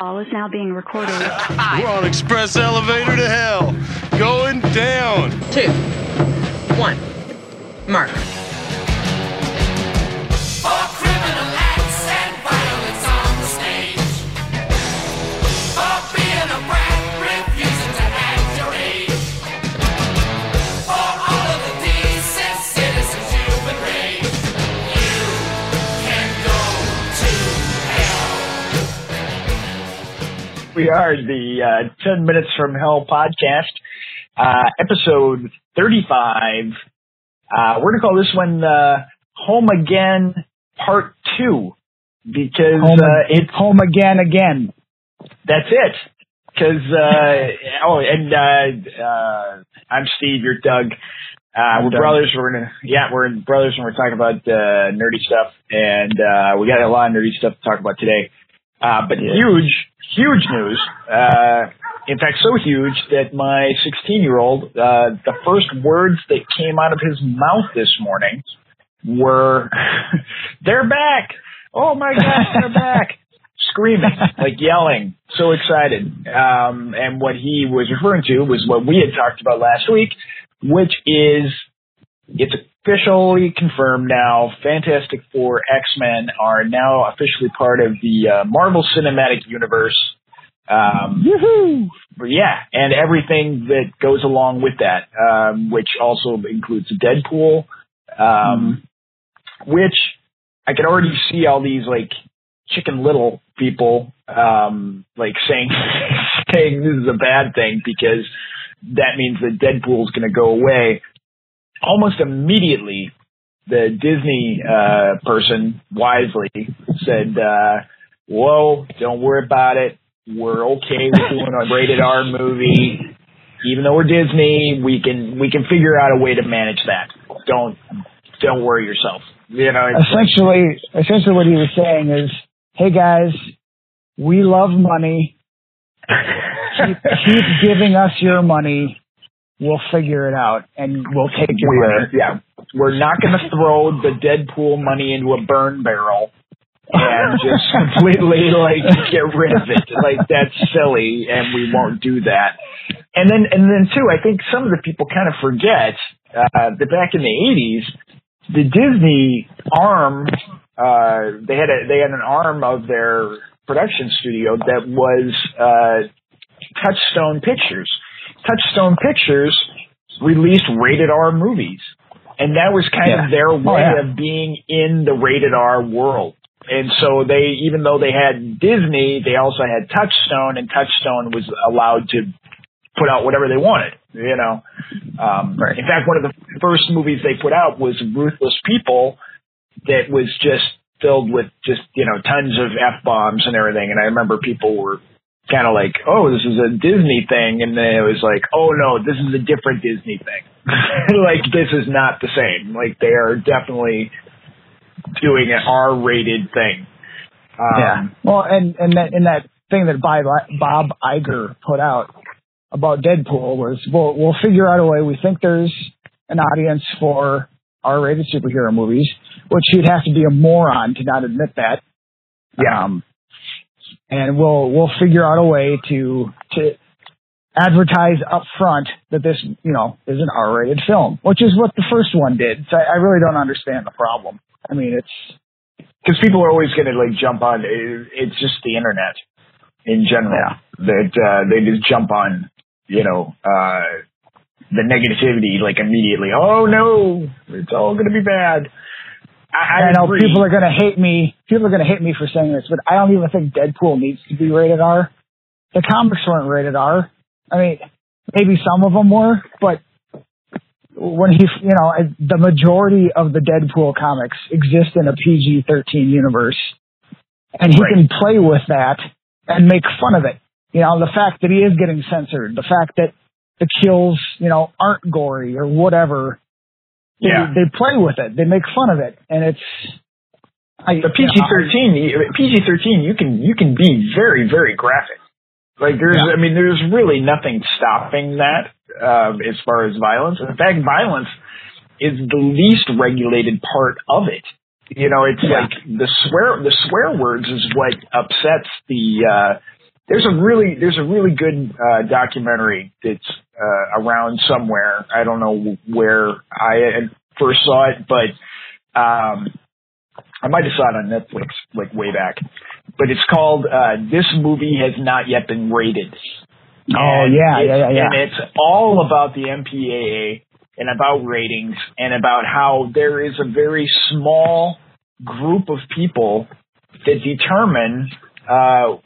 All is now being recorded. We're on express elevator to hell. Going down. Two. One. Mark. We are the uh, 10 Minutes from Hell podcast, uh, episode 35. Uh, we're going to call this one uh, Home Again Part 2 because home, uh, it's home again, again. that's it. Because, uh, oh, and uh, uh, I'm Steve, you're Doug. Uh, we're Doug. brothers. We're gonna, yeah, we're brothers, and we're talking about uh, nerdy stuff, and uh, we got a lot of nerdy stuff to talk about today. Uh, but huge, huge news. Uh, in fact, so huge that my 16 year old, uh, the first words that came out of his mouth this morning were, they're back. Oh my gosh, they're back. Screaming, like yelling, so excited. Um, and what he was referring to was what we had talked about last week, which is it's officially confirmed now. Fantastic Four, X Men are now officially part of the uh, Marvel Cinematic Universe. Um, Woohoo! yeah, and everything that goes along with that, um, which also includes Deadpool, um, which I can already see all these like Chicken Little people, um, like saying saying this is a bad thing because that means that Deadpool's going to go away. Almost immediately, the Disney uh, person wisely said, uh, "Whoa, don't worry about it. We're okay with doing a rated R movie. Even though we're Disney, we can we can figure out a way to manage that. Don't don't worry yourself. You know, it's like- Essentially, essentially what he was saying is, hey guys, we love money. Keep, keep giving us your money. We'll figure it out and we'll take your we money. yeah, we're not going to throw the Deadpool money into a burn barrel and just completely like get rid of it. Like that's silly, and we won't do that. And then, and then too, I think some of the people kind of forget uh, that back in the '80s, the Disney arm, uh, they had a they had an arm of their production studio that was uh, Touchstone Pictures. Touchstone Pictures released rated R movies. And that was kind Yeah. of their way yeah. of being in the rated R world. And so they, even though they had Disney, they also had Touchstone, and Touchstone was allowed to put out whatever they wanted, you know. Um, Right. In fact, one of the first movies they put out was Ruthless People, that was just filled with just you know tons of f bombs and everything. And I remember people were kind of like, "Oh, this is a Disney thing," and then it was like, "Oh no, this is a different Disney thing. like this is not the same. Like they are definitely doing an R-rated thing." Um, yeah. Well, and and that and that thing that Bob Bob Iger put out about Deadpool was we'll we'll figure out a way. We think there's an audience for R-rated superhero movies, which you'd have to be a moron to not admit that. Yeah. Um, and we'll we'll figure out a way to to advertise up front that this you know is an R-rated film, which is what the first one did. So I, I really don't understand the problem. I mean, it's because people are always going to like jump on. it- It's just the internet in general that uh, they just jump on. You know, uh, the negativity like immediately. Oh no, it's all going to be bad. I, I, know agree. people are going to hate me. People are going to hate me for saying this, but I don't even think Deadpool needs to be rated R. The comics weren't rated R. I mean, maybe some of them were, but when he, you know, the majority of the Deadpool comics exist in a PG-13 universe, and he Right. can play with that and make fun of it. You know, the fact that he is getting censored, the fact that the kills, you know, aren't gory or whatever. They, Yeah. they play with it. They make fun of it, and it's I, the PG thirteen PG thirteen you can you can be very very graphic. Like there's Yeah. I mean there's really nothing stopping that um, as far as violence. In fact, violence is the least regulated part of it. You know, it's Yeah. like the swear the swear words is what upsets the uh, there's a really there's a really good uh, documentary that's uh, around somewhere. I don't know where I first saw it, but um, I might have saw it on Netflix like way back. But it's called uh, "This Movie Has Not Yet Been Rated." Oh, yeah, yeah, yeah, yeah. And it's all about the MPAA and about ratings and about how there is a very small group of people that determine uh,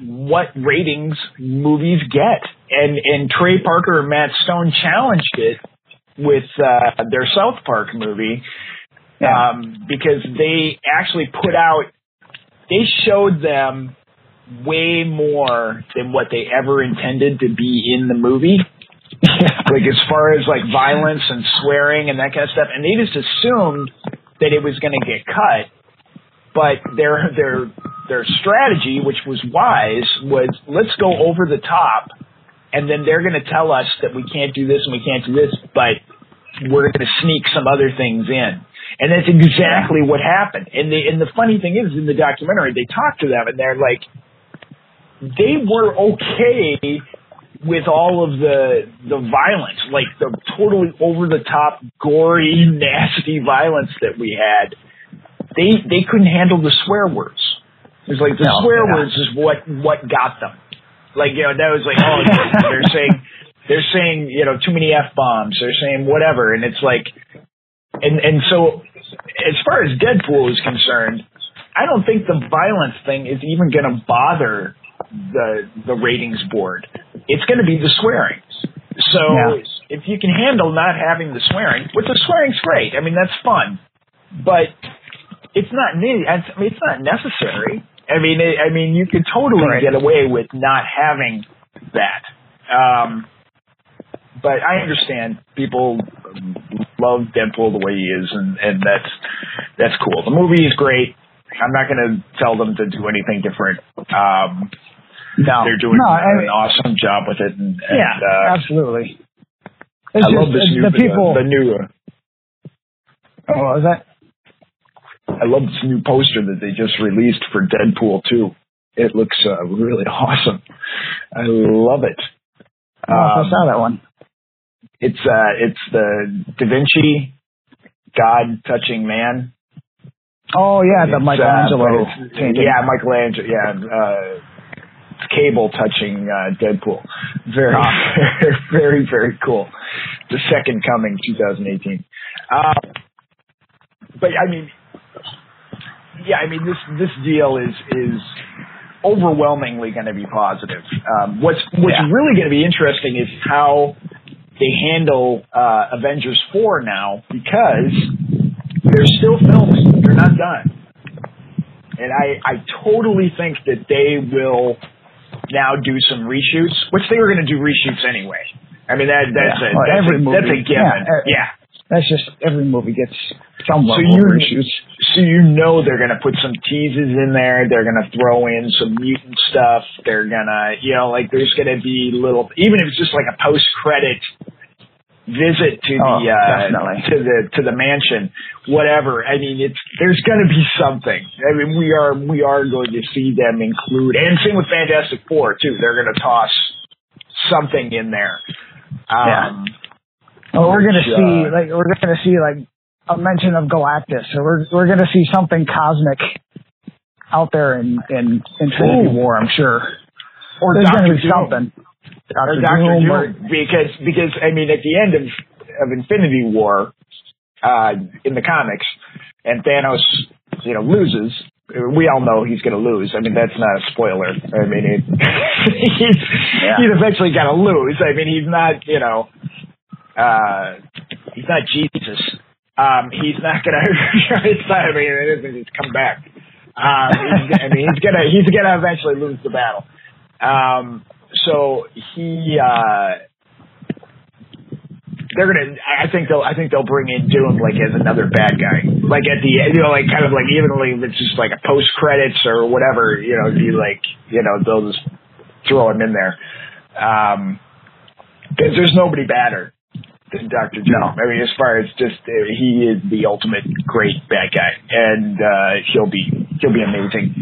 what ratings movies get. And and Trey Parker and Matt Stone challenged it with uh, their South Park movie Yeah. um, because they actually put out they showed them way more than what they ever intended to be in the movie like as far as like violence and swearing and that kind of stuff and they just assumed that it was going to get cut but their their their strategy which was wise was let's go over the top and then they're going to tell us that we can't do this and we can't do this but we're going to sneak some other things in and that's exactly what happened and the and the funny thing is in the documentary they talk to them and they're like they were okay with all of the the violence, like the totally over the top, gory, nasty violence that we had. They they couldn't handle the swear words. It was like the No, swear words is what what got them. Like you know that was like oh they're saying they're saying you know too many f bombs. They're saying whatever, and it's like and and so as far as Deadpool is concerned, I don't think the violence thing is even going to bother the the ratings board. It's going to be the swearing. So Yeah. if you can handle not having the swearing, which the swearing's great. I mean that's fun, but it's not ne- I mean, it's not necessary. I mean it, I mean you could totally Right. get away with not having that. Um, but I understand people love Deadpool the way he is, and and that's that's cool. The movie is great. I'm not going to tell them to do anything different. Um, no, they're doing no, an I, awesome job with it, and, and yeah, uh, absolutely. I It's love this new the people. the, new. Uh, oh, what was that? I love this new poster that they just released for Deadpool 2. It looks uh, really awesome. I love it. Oh, I Um, saw that one. It's uh, it's the Da Vinci God touching man. Oh yeah, the It's, uh, Michelangelo painting. Yeah, Michelangelo. Yeah, uh, Cable touching uh, Deadpool. Very, very, very cool. The Second Coming, 2018. Uh, but I mean, yeah, I mean this this deal is is overwhelmingly going to be positive. Um, what's what's Yeah. really going to be interesting is how they handle uh, Avengers four now because they're still filming. They're not done, and I I totally think that they will now do some reshoots, which they were going to do reshoots anyway. I mean that that's Yeah. a that's, a, that's a given. Yeah, Yeah. That's just every movie gets some So you of reshoots. so you know they're gonna put some teases in there. They're gonna throw in some mutant stuff. They're gonna you know like there's gonna be little even if it's just like a post credit visit to Oh, the uh, definitely. to the to the mansion, whatever. I mean it's there's gonna be something. I mean we are we are going to see them include and same with Fantastic Four too. They're gonna toss something in there. Um, Oh, we're gonna which, see uh, like we're gonna see like a mention of Galactus, or we're we're gonna see something cosmic out there in in Infinity Ooh. War. I'm sure. or There's Doctor gonna be Doom. something. or Doctor Doctor Doom, Doom, or- because because I mean at the end of of Infinity War, uh, in the comics, and Thanos, you know, loses. We all know he's going to lose. I mean, that's not a spoiler. I mean, it, he's Yeah. he's eventually going to lose. I mean, he's not, you know, uh, he's not Jesus. Um, he's not to. It's not. I mean, it isn't. He's come back. Um, he's, I mean, he's gonna he's gonna eventually lose the battle. Um, so he, uh, they're gonna. I think they'll. I think they'll bring in Doom like as another bad guy, like at the you know, like kind of like evenly. It's just like a post credits or whatever. You know, be like you know they'll just throw him in there. Um, because there's nobody badder than Doom. No. I mean, as far as just uh, he is the ultimate great bad guy, and uh, he'll be he'll be amazing.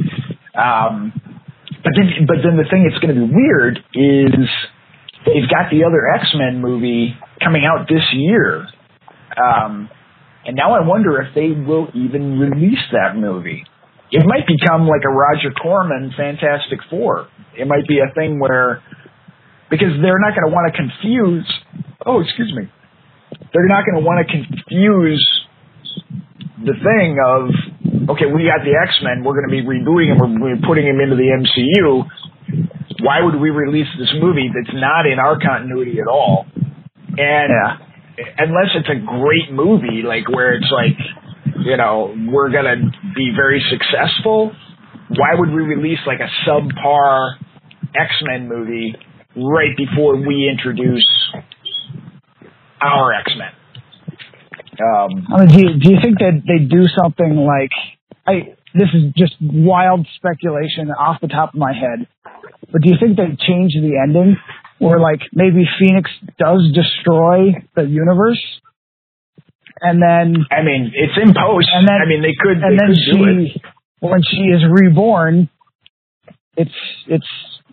Um, but then, but then the thing that's going to be weird is they've got the other X Men movie coming out this year, um, and now I wonder if they will even release that movie. It might become like a Roger Corman Fantastic Four. It might be a thing where because they're not going to want to confuse. Oh, excuse me. They're not going to want to confuse the thing of okay, we got the X Men, we're going to be rebooting and we're, putting them into the MCU. Why would we release this movie that's not in our continuity at all? And Yeah. unless it's a great movie, like where it's like, you know, we're gonna be very successful. Why would we release like a subpar X Men movie right before we introduce our X Men? Um, I mean, do you, do you think that they do something like I? This is just wild speculation off the top of my head, but do you think they change the ending, where like maybe Phoenix does destroy the universe, and then I mean, it's in post. And then- I mean, they could, and they then could do it. she, when she is reborn, it's it's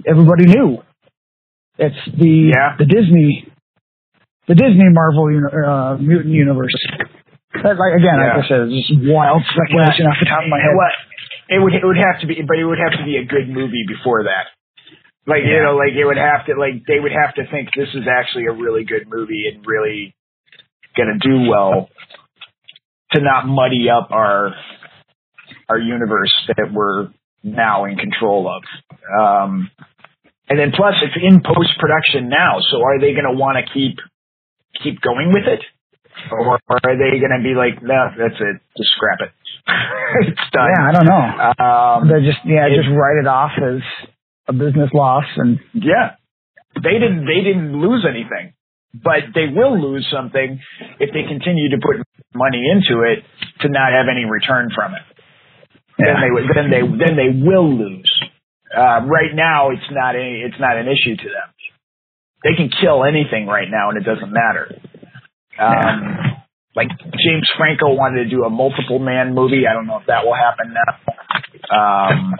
everybody knew. It's the Yeah. the Disney, the Disney Marvel uh, mutant universe. But like again, Yeah. like I said, it's just wild speculation off the top of my head. What it would it would have to be, but it would have to be a good movie before that. Like you know, like it would have to like they would have to think this is actually a really good movie and really gonna do well to not muddy up our our universe that we're now in control of. Um, and then plus it's in post production now, so are they gonna want to keep keep going with it? Or are they going to be like, no, that's it, just scrap it. it's done. Yeah, I don't know. Um, They just yeah, it- just write it off as a business loss, and yeah, they didn't. They didn't lose anything, but they will lose something if they continue to put money into it to not have any return from it. Then they then they then they will lose. Uh, right now, it's not a it's not an issue to them. They can kill anything right now, and it doesn't matter. Um, Like James Franco wanted to do a multiple man movie. I don't know if that will happen now. Um,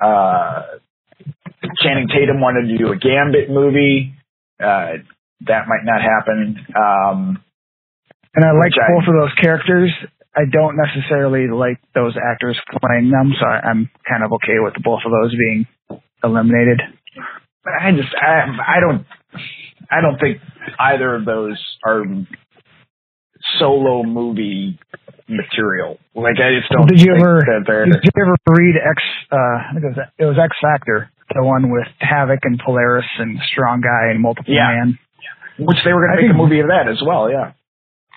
uh, Channing Tatum wanted to do a Gambit movie. Uh, that might not happen. Um, and I like Which I- both of those characters. I don't necessarily like those actors playing them, so I- I'm kind of okay with both of those being eliminated. But I just I I don't I don't think either of those are solo movie material. Like I just don't. Did you ever did you ever read X? Uh, I think it was it was X Factor, the one with Havoc and Polaris and Strong Guy and Multiple Yeah. Man. which they were going to make a movie of that as well. Yeah.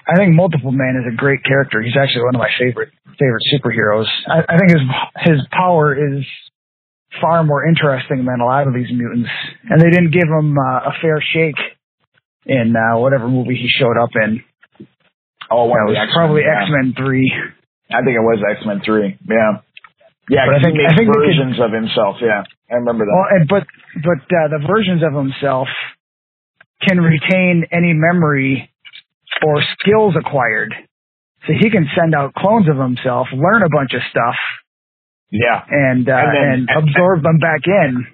I think Multiple Man is a great character. He's actually one of my favorite favorite superheroes. I, I think his his power is far more interesting than a lot of these mutants, and they didn't give him uh, a fair shake in uh, whatever movie he showed up in. Oh, one was X-Men, probably yeah. X Men Three. I think it was X Men Three. Yeah. Yeah, But I think- I think they could- versions of himself. Yeah, I remember that. Well, and, but but uh, the versions of himself can retain any memory or skills acquired. So he can send out clones of himself, learn a bunch of stuff, yeah. and uh, And and, then- absorb them back in.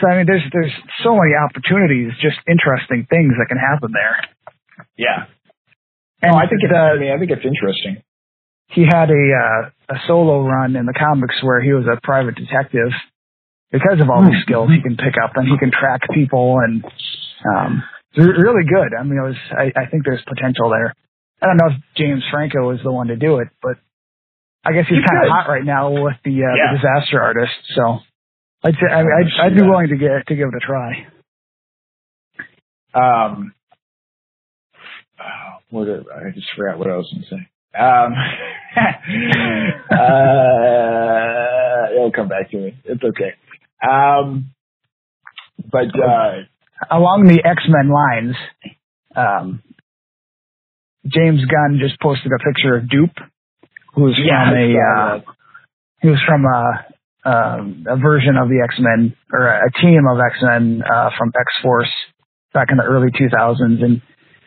So I mean, there's there's so many opportunities, just interesting things that can happen there. Yeah. And No, I think it's. uh, I mean, I think it's interesting. he had a uh, a solo run in the comics where he was a private detective. Because of all Hmm. these skills he can pick up, and he can track people, and um, really good. I mean, it was. I, I think there's potential there. I don't know if James Franco is the one to do it, but I guess he's kind of hot right now with the, uh, Yeah. the disaster artist. So I'd say I mean, I'd, I'd be that. willing to get to give it a try. Um, oh, what did, I just forgot what I was going to say. Um, uh, it'll come back to me. It's okay. Um, but uh, along the X Men lines, um, James Gunn just posted a picture of Dupe, who's yeah, from a uh, he was from a um, a version of the X Men or a team of X Men uh, from X Force back in the early 2000s, and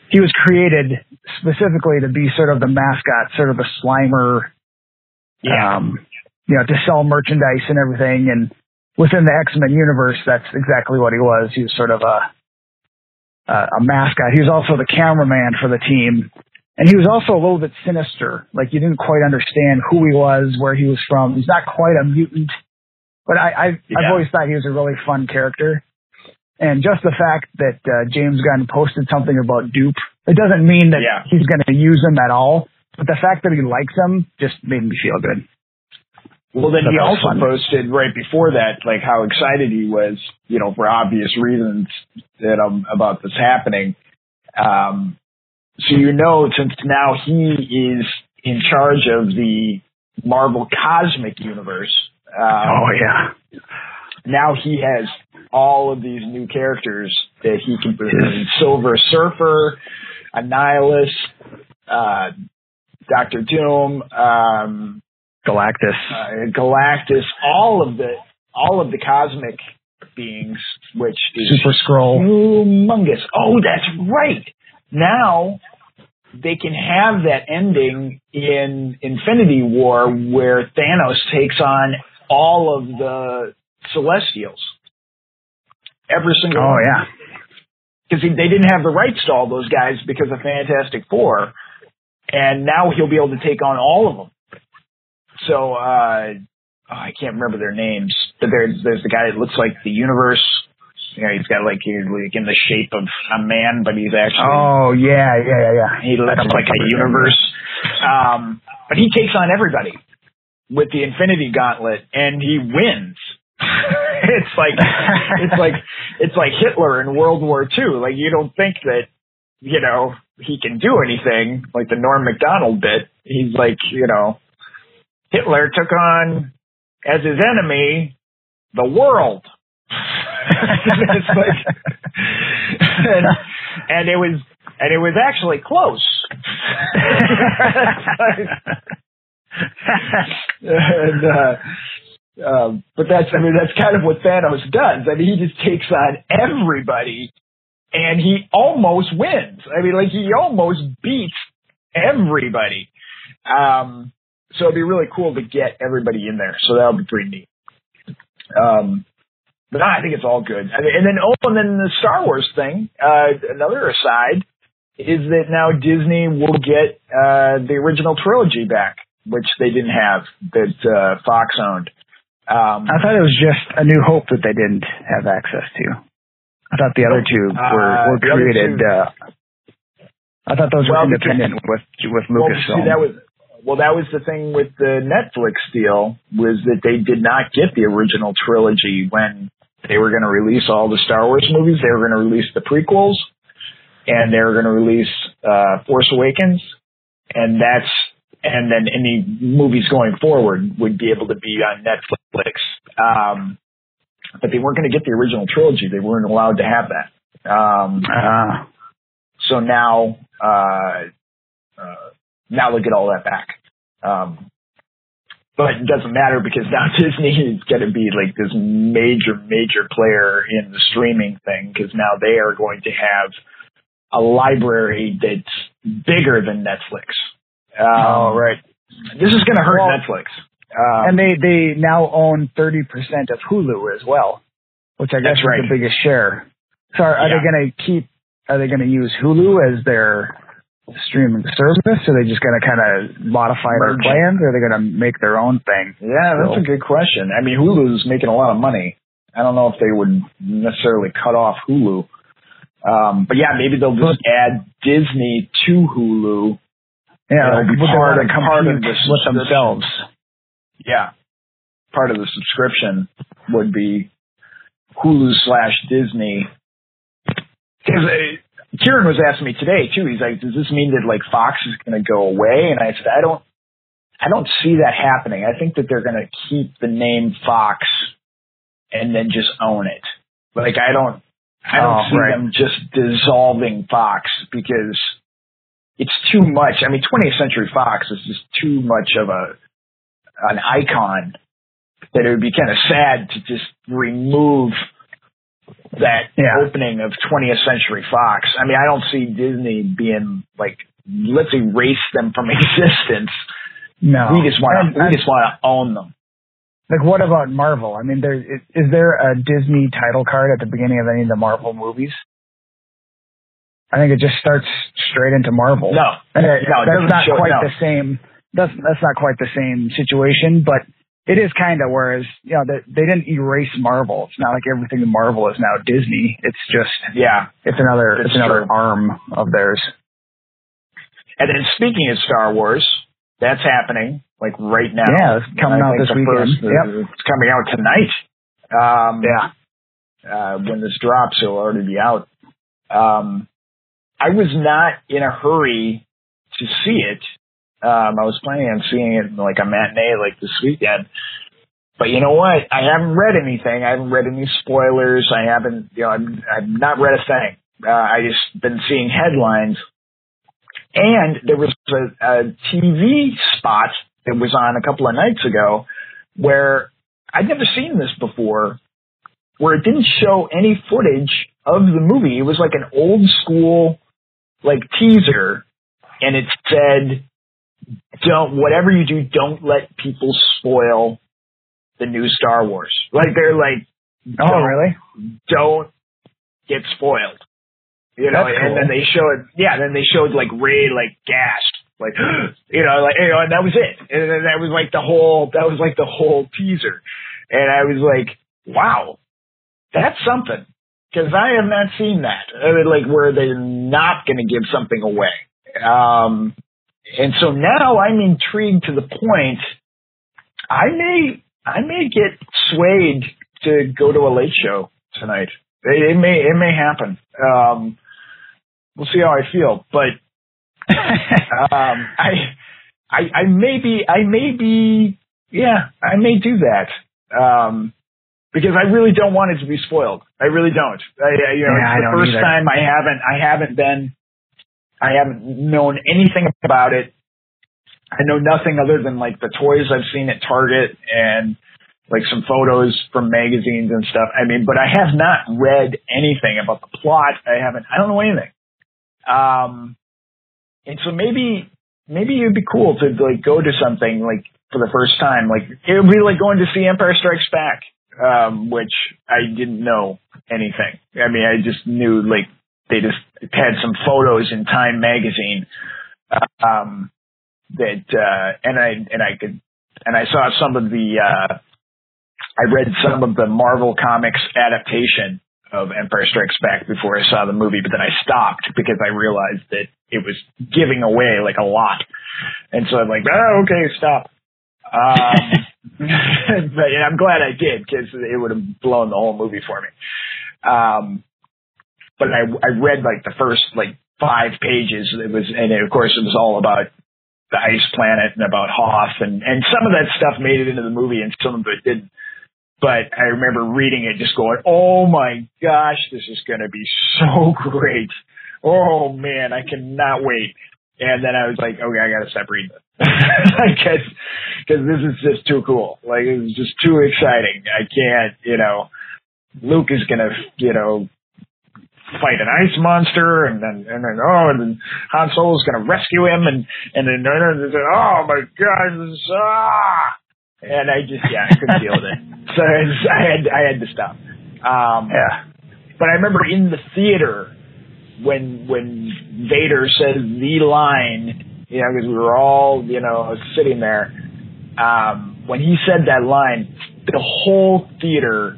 he was created specifically to be sort of the mascot, sort of the Slimer, yeah, um, you know, to sell merchandise and everything. And within the X Men universe, that's exactly what he was. He was sort of a a, a mascot. He was also the cameraman for the team, and he was also a little bit sinister. Like you didn't quite understand who he was, where he was from. He's not quite a mutant, but I, I Yeah. I've always thought he was a really fun character. And just the fact that uh, James Gunn posted something about Dupe, it doesn't mean that Yeah. he's going to use him at all. But the fact that he likes him just made me feel good. Well, then he also fun. posted right before that, like how excited he was, you know, for obvious reasons that um, about this happening. Um, so you know, since now he is in charge of the Marvel Cosmic Universe. Um, yeah. now he has all of these new characters that he can put in. Silver Surfer, Annihilus, uh, Doctor Doom, um, Galactus. uh, Galactus, all of the all of the cosmic beings, which is Super Skrull. humongous. Oh, that's right. Now they can have that ending in Infinity War where Thanos takes on all of the Celestials. Every single Oh one. yeah. Because they didn't have the rights to all those guys because of Fantastic Four. And now he'll be able to take on all of them. So, uh, oh, I can't remember their names, but there's, there's the guy that looks like the universe. You know, he's got like, he's like in the shape of a man, but he's actually, Oh yeah, yeah, yeah, yeah. he looks like a remember his name. universe. Um, but he takes on everybody with the Infinity Gauntlet, and he wins. it's like it's like it's like Hitler in World War II. Like you don't think that you know he can do anything like the Norm Macdonald bit. He's like you know Hitler took on as his enemy the world. It's like and, and it was and it was actually close. and uh um, but that's, I mean, that's kind of what Thanos does. I mean, he just takes on everybody and he almost wins. I mean, like he almost beats everybody. Um, so it'd be really cool to get everybody in there. So that would be pretty neat. Um, but I think it's all good. I mean, and then, oh, and then the Star Wars thing, uh, another aside is that now Disney will get, uh, the original trilogy back, which they didn't have that, uh, Fox owned. Um, I thought it was just a New Hope that they didn't have access to. I thought the other two were, Uh, were the created. Uh, I thought those Well, were because- independent with with well, Lucasfilm. see, that was well, that was the thing with the Netflix deal was that they did not get the original trilogy when they were going to release all the Star Wars movies. They were going to release the prequels, and they were going to release uh, Force Awakens, and that's and then any movies going forward would be able to be on Netflix. Um, but they weren't going to get the original trilogy. They weren't allowed to have that. Um, Ah. so now, uh, uh, now they'll get all that back. Um, but it doesn't matter because now Disney is going to be like this major, major player in the streaming thing because now they are going to have a library that's bigger than Netflix. Um, oh right. This is going to hurt Well- Netflix. Um, and they they now own thirty percent of Hulu as well, which I guess is right. the biggest share. So are, are Yeah. they going to keep? Are they going to use Hulu as their streaming service? Are they just going to kind of modify their plans, or are they going to make their own thing? Yeah, that's a good question. I mean, Hulu's making a lot of money. I don't know if they would necessarily cut off Hulu. Um, but yeah, maybe they'll just add Disney to Hulu. Yeah, It'll be would part of- part of the with themselves. Yeah. Part of the subscription would be Hulu slash Disney. Because Kieran was asking me today too. He's like, "Does this mean that like Fox is going to go away?" And I said, "I don't, I don't see that happening. I think that they're going to keep the name Fox and then just own it. Like I don't, I don't Oh, see right. them just dissolving Fox because it's too much. I mean, 20th Century Fox is just too much of a an icon that it would be kind of sad to just remove that Yeah. opening of 20th Century Fox. I mean, I don't see Disney being like, let's erase them from existence. No, we just want to, we just want to own them. Like, what about Marvel? I mean, there is, is there a Disney title card at the beginning of any of the Marvel movies? I think it just starts straight into Marvel. No, And it- no, that's not quite no. the same. That's that's not quite the same situation, but it is kind of. Whereas you know they, they didn't erase Marvel. It's not like everything in Marvel is now Disney. It's just yeah. it's another It's it's another true. arm of theirs. And then speaking of Star Wars, that's happening like right now. Yeah, it's coming out this weekend. first- Yep. It's coming out tonight. Um, Yeah. uh, when this drops, it'll already be out. Um, I was not in a hurry to see it. Um, I was planning on seeing it in like a matinee like this weekend. But you know what? I haven't read anything. I haven't read any spoilers. I haven't, you know, I'm, I've not read a thing. Uh, I just been seeing headlines. And there was a, a TV spot that was on a couple of nights ago where I'd never seen this before, where it didn't show any footage of the movie. It was like an old school, like teaser, and it said, "Don't whatever you do, don't let people spoil the new Star Wars." Like they're like, Oh, really? don't get spoiled. You know, That's and then they showed, yeah, then they showed like Rey like gasped, like, you know, like, you know, and that was it. And then that was like the whole, that was like the whole teaser. And I was like, wow, that's something. Cause I have not seen that. I mean, like where they're not going to give something away. Um, and so now I'm intrigued to the point I may, I may get swayed to go to a late show tonight. It, it may, it may happen. Um, we'll see how I feel, but um, I, I, I may be, I may be, yeah, I may do that. Um, because I really don't want it to be spoiled. I really don't. I, I you know, Yeah, it's the first either. time I haven't, I haven't been, I haven't known anything about it. I know nothing other than like the toys I've seen at Target and like some photos from magazines and stuff. I mean, but I have not read anything about the plot. I haven't, I don't know anything. Um, and so maybe, maybe it'd be cool to like go to something like for the first time. Like it would be like going to see Empire Strikes Back, um, which I didn't know anything. I mean, I just knew like they just had some photos in Time magazine. Um, that, uh, and I, and I could, and I saw some of the, uh, I read some of the Marvel Comics adaptation of Empire Strikes Back before I saw the movie, but then I stopped because I realized that it was giving away like a lot. And so I'm like, oh, okay, stop. Um, but I'm glad I did because it would have blown the whole movie for me. Um, but I, I read like the first like five pages. It was, and of course it was all about the ice planet and about Hoth and, and some of that stuff made it into the movie and some of it didn't. But I remember reading it just going, oh my gosh, this is going to be so great. Oh man, I cannot wait. And then I was like, okay, I got to stop reading it. Because cause this is just too cool. Like, it's just too exciting. I can't, you know, Luke is going to, you know, fight an ice monster and then, and then, oh, and then Han Solo's going to rescue him and, and then, and then oh my God, this is, ah! And I just, yeah, I couldn't deal with it. So I had, I had to stop. Um, Yeah. but I remember in the theater when when Vader says the line, you know, because we were all you know sitting there. Um, when he said that line, the whole theater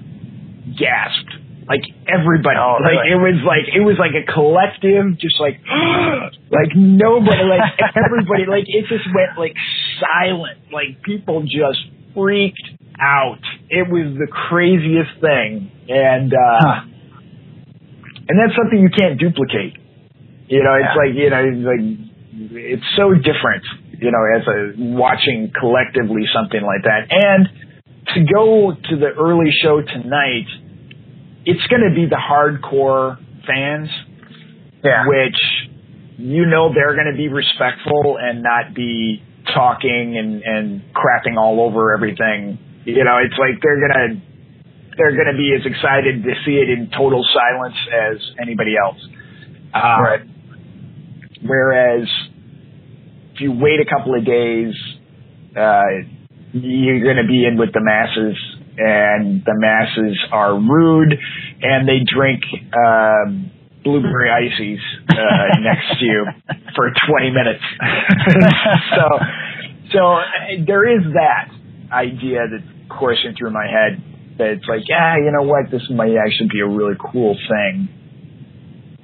gasped. Like everybody, Oh, like really? it was like it was like a collective, just like like nobody, like everybody, like it just went like silent. Like people just freaked out. It was the craziest thing, and uh, Huh. and that's something you can't duplicate. You know, it's Yeah. like you know, it's like it's so different. You know, as a watching collectively something like that, and to go to the early show tonight, it's going to be the hardcore fans, Yeah. which you know they're going to be respectful and not be talking and and crapping all over everything. You know, it's like they're gonna they're gonna be as excited to see it in total silence as anybody else. Um, Right. Whereas if you wait a couple of days, uh, you're going to be in with the masses, and the masses are rude, and they drink um, blueberry ices uh, next to you for 20 minutes. so, so there is that idea that's coursing through my head that it's like, yeah, you know what, this might actually be a really cool thing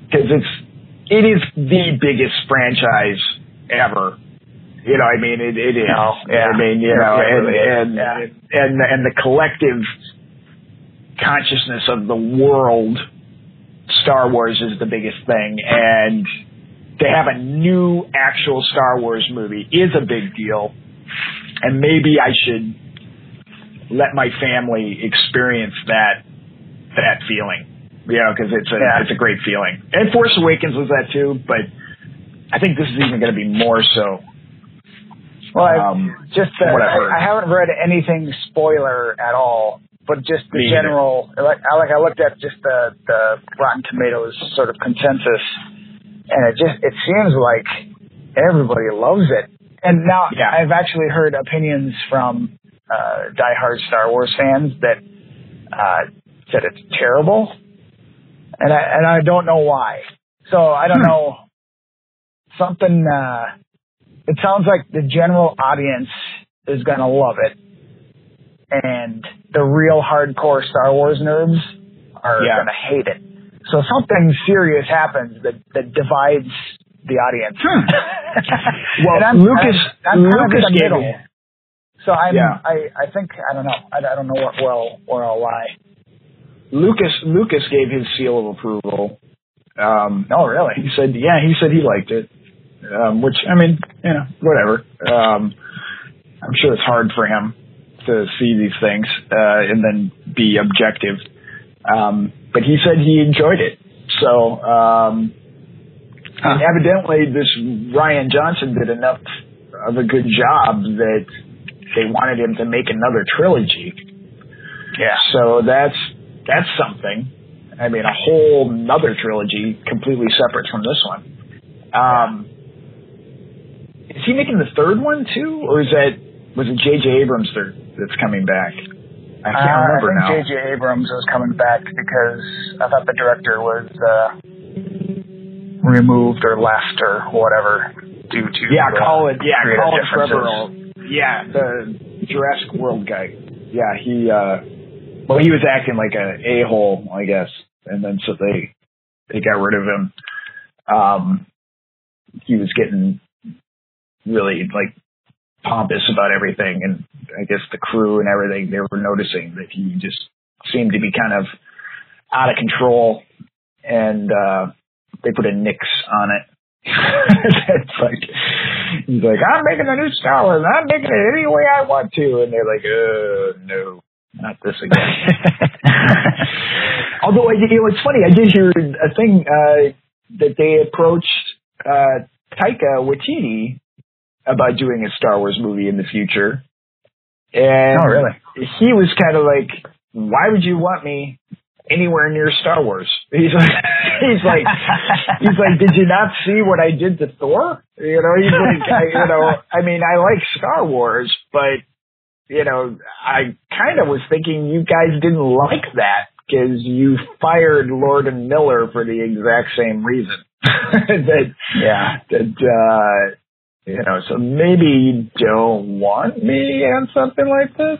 because it's it is the biggest franchise ever. You know, I mean, it, it is. Oh, yeah. I mean, you Yeah, know, and and, Yeah. and and the collective consciousness of the world, Star Wars is the biggest thing, and to have a new actual Star Wars movie is a big deal, and maybe I should let my family experience that that feeling. You know, because it's a Yeah. it's a great feeling. And Force Awakens was that too, but I think this is even going to be more so. Well, I, Um, just from uh, what I've heard. I, I haven't read anything spoiler at all, but just the Me general. Like I like I looked at just the the Rotten Tomatoes sort of consensus, and it just it seems like everybody loves it. And now Yeah. I've actually heard opinions from uh, diehard Star Wars fans that uh, said it's terrible, and I and I don't know why. So I don't Hmm. know something. Uh, it sounds like the general audience is going to love it, and the real hardcore Star Wars nerds are Yeah. going to hate it. So something serious happens that that divides the audience. Well, And I'm, Lucas I'm, I'm kind of in Lucas gave middle. So I'm, Yeah. I, I think, I don't know. I, I don't know what, where I'll, where I'll lie. Lucas Lucas gave his seal of approval. Um, Oh, really? he said, yeah, he said he liked it. Um, which I mean, you know, whatever. Um, I'm sure it's hard for him to see these things uh, and then be objective. Um, but he said he enjoyed it. So um, and evidently, this Rian Johnson did enough of a good job that they wanted him to make another trilogy. Yeah. So that's that's something. I mean, a whole another trilogy completely separate from this one. Um, is he making the third one too, or is that was it J.J. Abrams that's coming back? I can't Uh, remember I now. think J.J. Abrams was coming back because I thought the director was uh, removed or left or whatever due to yeah, uh, Colin. Yeah, Colin. Trevorrow. Yeah, the Jurassic World guy. Yeah, he. uh Well, he was acting like a a hole, I guess, and then so they they got rid of him. Um, he was getting really like pompous about everything, and I guess the crew and everything they were noticing that he just seemed to be kind of out of control, and uh they put a nix on it. it's like he's like, I'm making a new Star Wars. I'm making it any way I want to, and they're like, uh, no, not this again. Although I, you know, it's funny. I did hear a thing uh, that they approached uh, Taika Waititi about doing a Star Wars movie in the future, and Oh, really? he was kind of like, "Why would you want me anywhere near Star Wars?" He's like, he's like, he's like, "Did you not see what I did to Thor?" You know, he's like, I, you know, I mean, I like Star Wars, but you know, I kind of was thinking you guys didn't like that because you fired Lord and Miller for the exact same reason. that Yeah. that uh you know, so maybe you don't want me on something like this.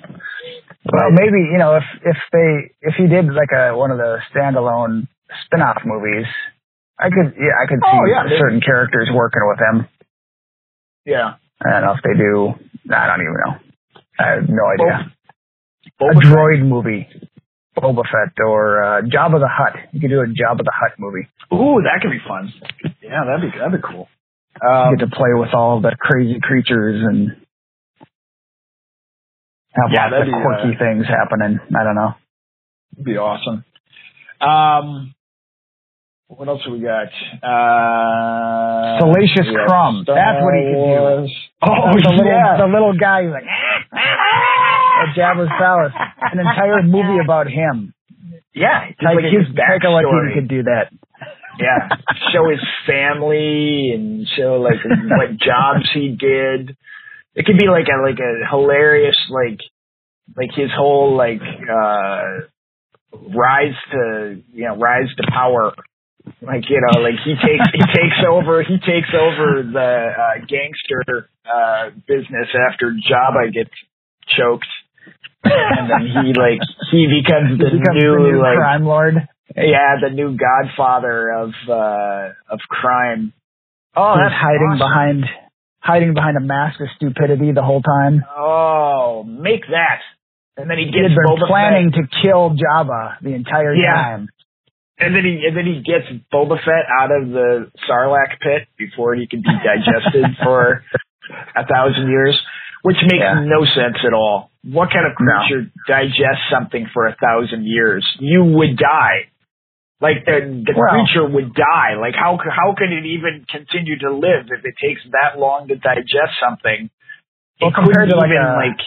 Well, maybe you know if if they if he did like a one of the standalone spin-off movies, I could yeah I could see Oh, yeah, they- certain characters working with him. Yeah. I don't know if they do. I don't even know. I have no idea. Boba a Fett. droid movie, Boba Fett or uh, Jabba the Hutt. You could do a Jabba the Hutt movie. Ooh, that could be fun. Yeah, that'd be that'd be cool. Um, get to play with all the crazy creatures and have Yeah, lots of be, quirky uh, things happening. I don't know. be awesome. Um, what else have we got? Uh, Salacious have Crumb. Star That's what he could do. Oh the little yeah. the little guy who's like at Jabba's palace. An entire movie about him. yeah, Taika, like his Taika Waititi backstory. could do that. Yeah, show his family and show like what jobs he did. It could be like a like a hilarious like like his whole like uh rise to you know rise to power like you know like he takes he takes over he takes over the uh gangster uh business after Jabba gets choked and then he like he becomes the He new, the new like crime lord. Yeah the new godfather of uh of crime oh that's hiding awesome. behind hiding behind a mask of stupidity the whole time. oh make that and then he He gets been Boba planning Fett, to kill Jabba the entire Yeah. time. and then he and then he gets Boba Fett out of the Sarlacc pit before he can be digested for a thousand years, which makes Yeah. no sense at all. What kind of No. creature digests something for a thousand years? You would die. Like the the Well- creature would die. Like how how can it even continue to live if it takes that long to digest something? Well, It compared to, like, even a- like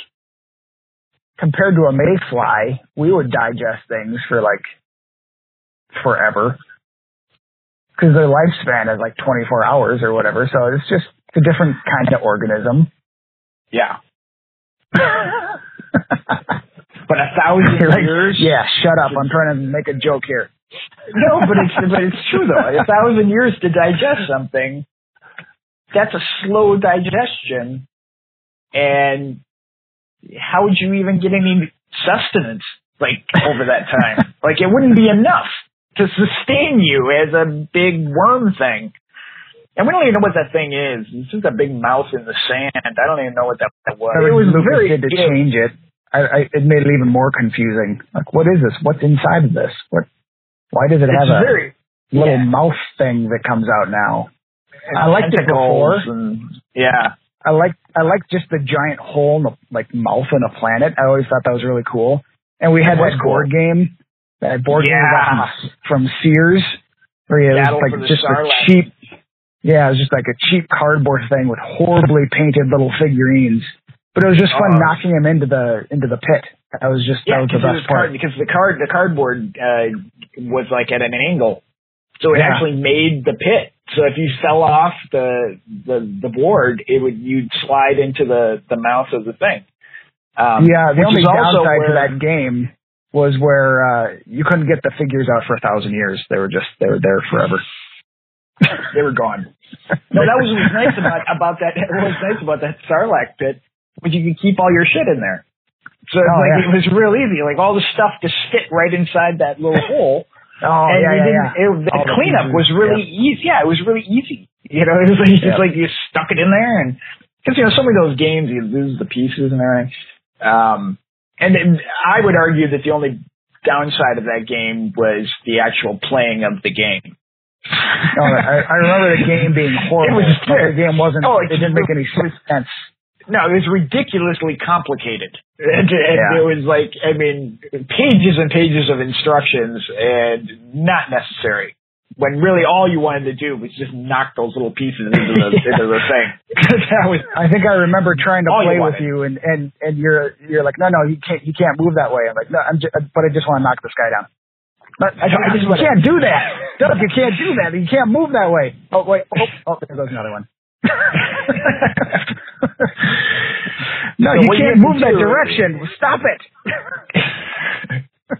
Compared to a mayfly, we would digest things for like forever. Because their lifespan is like 24 hours or whatever, so it's just a different kind of organism. yeah. But a thousand like, years. yeah, shut up. I'm trying to make a joke here. No, but it's but it's true though. A thousand years to digest something, that's a slow digestion, and how would you even get any sustenance like over that time? like it wouldn't be enough to sustain you as a big worm thing. And we don't even know what that thing is. It's just a big mouth in the sand. I don't even know what that was. It was Lucas very did to it- change it. I, I, it made it even more confusing. Like, what is this? What's inside of this? What? Why does it have a very little yeah. mouth thing that comes out now? I liked it before. and yeah. I like I like just the giant hole in the like mouth in a planet. I always thought that was really cool. And we had That was that cool. board game, that board game Yeah. from, from Sears, where it was like just a cheap, yeah, it was just like a cheap cardboard thing with horribly painted little figurines. But it was just fun Oh. knocking him into the into the pit. That was just Yeah, that was the because best was card, part. because the card the cardboard uh, was like at an angle, so it Yeah. actually made the pit. So if you fell off the the the board, it would you'd slide into the the mouth of the thing. Um, yeah, the only downside to that game was where uh you couldn't get the figures out for a thousand years. They were just they were there forever. they were gone. No, that was what was nice about about that. What was nice about that Sarlacc pit was you could keep all your shit in there. So Oh, like yeah. it was real easy. Like all the stuff just fit right inside that little hole. Oh and yeah, you yeah, didn't, yeah. It, the All cleanup pieces, was really easy. Yeah, it was really easy. You know, it was like, Yeah. it's like you stuck it in there, and because you know some of those games you lose the pieces and everything. Um, and then I would argue that the only downside of that game was the actual playing of the game. No, I, I remember the game being horrible. It was the game wasn't. Oh, it didn't make any sense. No, it was ridiculously complicated. And, and Yeah. it was like, I mean, pages and pages of instructions and not necessary. When really all you wanted to do was just knock those little pieces into the, into the thing. that was, I think I remember trying to All you play with you, and and and you're you're like, no, no, you can't you can't move that way. I'm like, no, I'm just, but I just want to knock this guy down. But I, I just you can't do that, Doug. You can't do that. You can't move that way. Oh wait, oh, oh there goes another one. no, So you can't to move that direction. Stop it.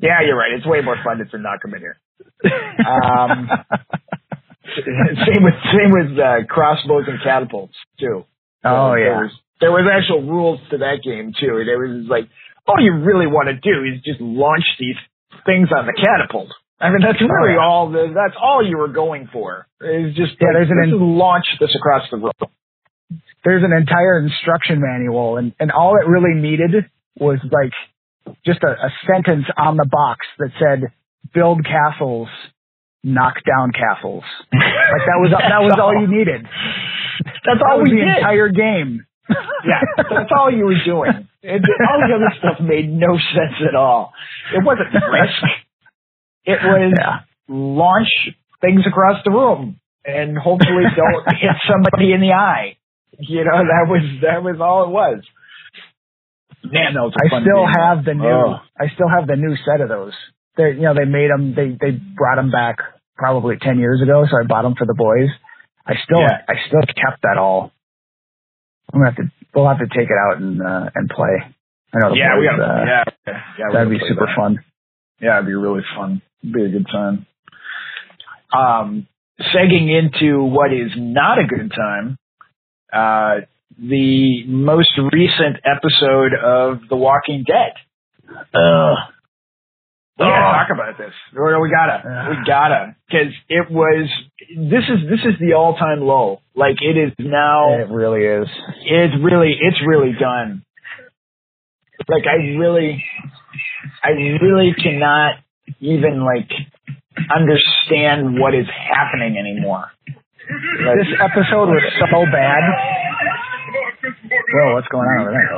yeah, you're right. It's way more fun to knock them in here. Um, same with same with uh, crossbows and catapults too. Oh, there yeah. was, there was actual rules to that game too. It was like all you really want to do is just launch these things on the catapult. I mean, that's oh, really yeah. all. The, that's all you were going for. Is just Yeah, like, there's an in- launch this across the room. there's an entire instruction manual and, and all it really needed was like just a, a sentence on the box that said build castles knock down castles like that was that was all you needed That's that all was we the did. entire game yeah, that's all you were doing. It, all the other stuff made no sense at all. It wasn't risk. It was Yeah. launch things across the room and hopefully don't hit somebody in the eye. You know, that was that was all it was. Man, a I fun still game. have the new Oh. I still have the new set of those they you know they made them they they brought them back probably 10 years ago so I bought them for the boys I still Yeah. I still kept that all I'm gonna have to. We'll have to take it out and uh, and play. I know. the Yeah, we boys, got. uh, yeah, yeah, we that'd be super that. fun. Yeah, it'd be really fun. Be a good time. Um, segging into what is not a good time, uh, the most recent episode of The Walking Dead. Uh, We gotta talk about this. We gotta, we gotta, because it was. This is this is the all time low. Like it is now. it really is. it's really it's really done. Like I really I really cannot even like understand what is happening anymore. Like, This episode was so bad. Whoa, what's going on over there?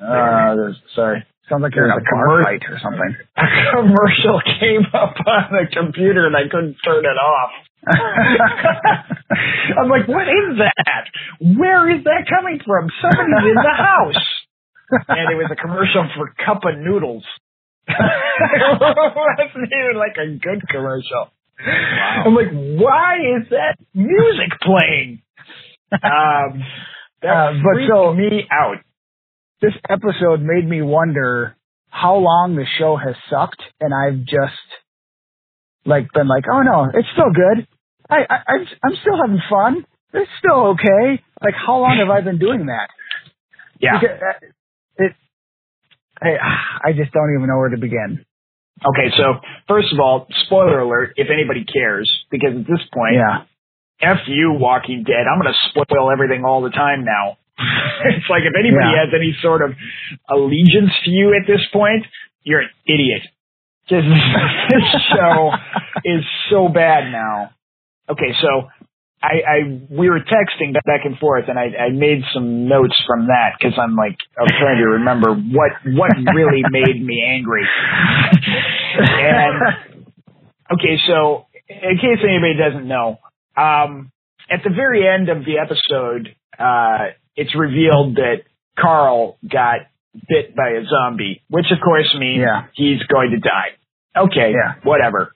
uh, there's, sorry. Sounds like There's there's a a bar commercial. fight or something. A commercial came up on the computer and I couldn't turn it off. I'm like, what is that? Where is that coming from? Somebody's in the house. And it was a commercial for Cup of Noodles. Wasn't even like a good commercial. I'm like, why is that music playing? Um, that Uh, but so- me out. this episode made me wonder how long the show has sucked, and I've just like been like, oh no, it's still good. I, I I'm, I'm still having fun. It's still okay. Like, how long have I been doing that? Yeah. Because, uh, it. I, I just don't even know where to begin. Okay, so first of all, spoiler alert, if anybody cares, because at this point, Yeah. F you, Walking Dead. I'm going to spoil everything all the time now. it's like if anybody Yeah. has any sort of allegiance to you at this point, you're an idiot. Just, this show is so bad now. Okay, so I, I we were texting back and forth, and I, I made some notes from that because I'm like I'm trying to remember what what really made me angry. and okay, so in case anybody doesn't know, um, at the very end of the episode, uh, it's revealed that Carl got bit by a zombie, which of course means Yeah. he's going to die. Okay, Yeah. whatever.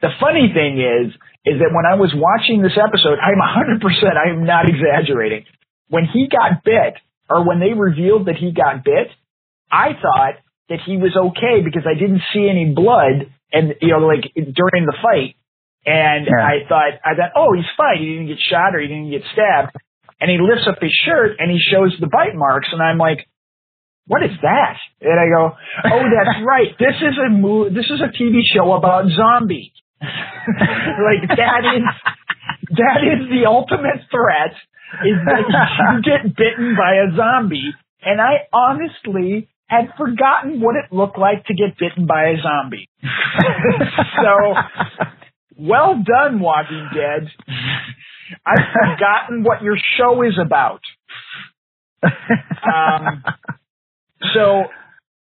The funny thing is, is that when I was watching this episode, I'm 100%, I am not exaggerating. When he got bit, or when they revealed that he got bit, I thought that he was okay because I didn't see any blood and, you know, like during the fight. And Yeah. I thought, I thought, oh, he's fine. He didn't get shot or he didn't get stabbed. And he lifts up his shirt and he shows the bite marks. And I'm like, what is that? And I go, oh, that's right. This is a mo- This is a TV show about zombies. like that is that is the ultimate threat is that you get bitten by a zombie. And I honestly had forgotten what it looked like to get bitten by a zombie. so well done, Walking Dead. I've forgotten what your show is about. Um, so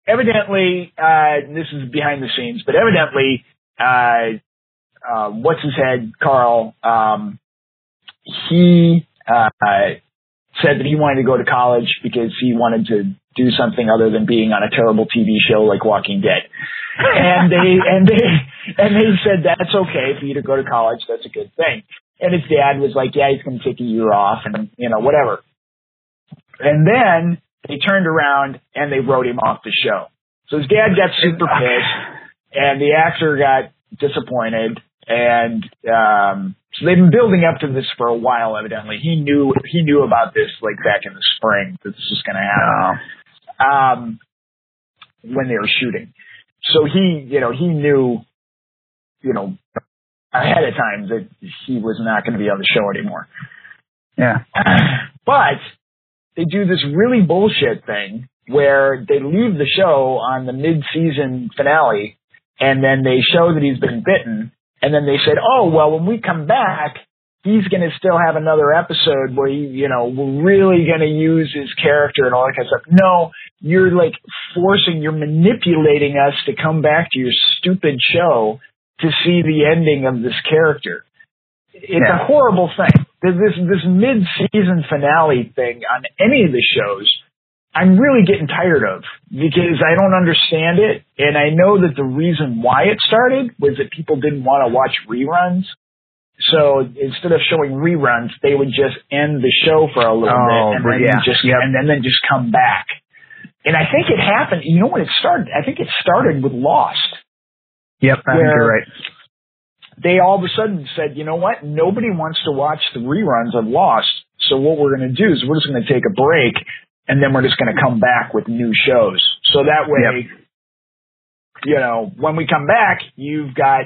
evidently, uh, this is behind the scenes, but evidently, uh, uh, what's his head, Carl, um, he, uh, said that he wanted to go to college because he wanted to do something other than being on a terrible TV show like Walking Dead. And they, and they, and they said that's okay for you to go to college. That's a good thing. And his dad was like, yeah, he's going to take a year off and, you know, whatever. And then they turned around and they wrote him off the show. So his dad got super pissed and the actor got disappointed and um so they've been building up to this for a while evidently. He knew he knew about this like back in the spring that this was gonna happen. Um when they were shooting. So he you know, he knew you know ahead of time that he was not gonna be on the show anymore. Yeah. but they do this really bullshit thing where they leave the show on the mid-season finale and then they show that he's been bitten and then they said, "Oh, well, when we come back, he's going to still have another episode where he, you know, we're really going to use his character and all that kind of stuff." No, you're like forcing, you're manipulating us to come back to your stupid show to see the ending of this character it's Yeah. a horrible thing. This this mid season finale thing on any of the shows, I'm really getting tired of because I don't understand it, and I know that the reason why it started was that people didn't want to watch reruns. So instead of showing reruns, they would just end the show for a little Oh, bit and then yeah. just Yep. and then, then just come back. And I think it happened. You know when it started? I think it started with Lost. Yep, I think you're right. They all of a sudden said, you know what? Nobody wants to watch the reruns of Lost. So what we're going to do is we're just going to take a break and then we're just going to come back with new shows. So that way, you know, when we come back, you've got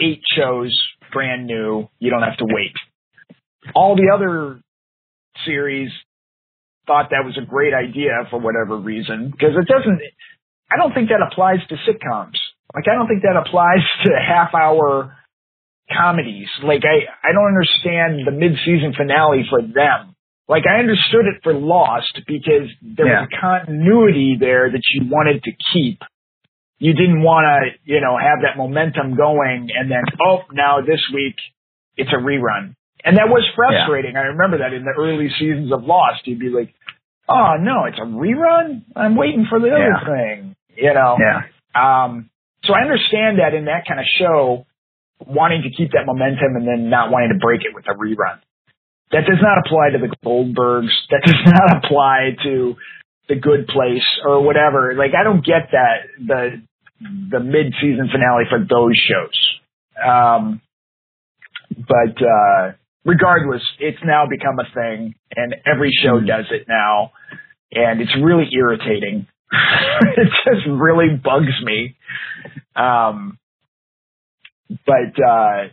eight shows brand new. You don't have to wait. All the other series thought that was a great idea for whatever reason because it doesn't, I don't think that applies to sitcoms. Like, I don't think that applies to half hour comedies. Like, I, I don't understand the mid season finale for them. Like, I understood it for Lost because there was a continuity there that you wanted to keep you didn't want to, you know, have that momentum going and then, oh, now this week it's a rerun. And that was frustrating. I remember that in the early seasons of Lost, you'd be like, oh, no, it's a rerun? I'm waiting for the other Yeah. thing, you know? Yeah. Um, so I understand that in that kind of show, wanting to keep that momentum and then not wanting to break it with a rerun. That does not apply to the Goldbergs. That does not apply to the Good Place or whatever. Like I don't get that the the mid season finale for those shows. Um, but uh, regardless, it's now become a thing, and every show does it now, and it's really irritating. it just really bugs me. Um, but uh,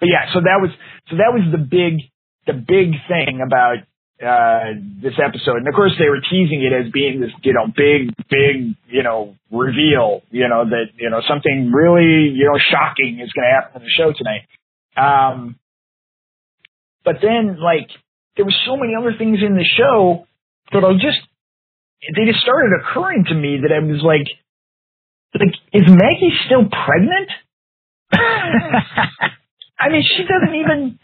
but yeah, so that was so that was the big the big thing about uh this episode. And of course they were teasing it as being this, you know, big, big, you know, reveal, you know, that, you know, something really, you know, shocking is gonna happen in the show tonight. Um but then like there were so many other things in the show that I just they just started occurring to me that I was like like is Maggie still pregnant? I mean, she doesn't even.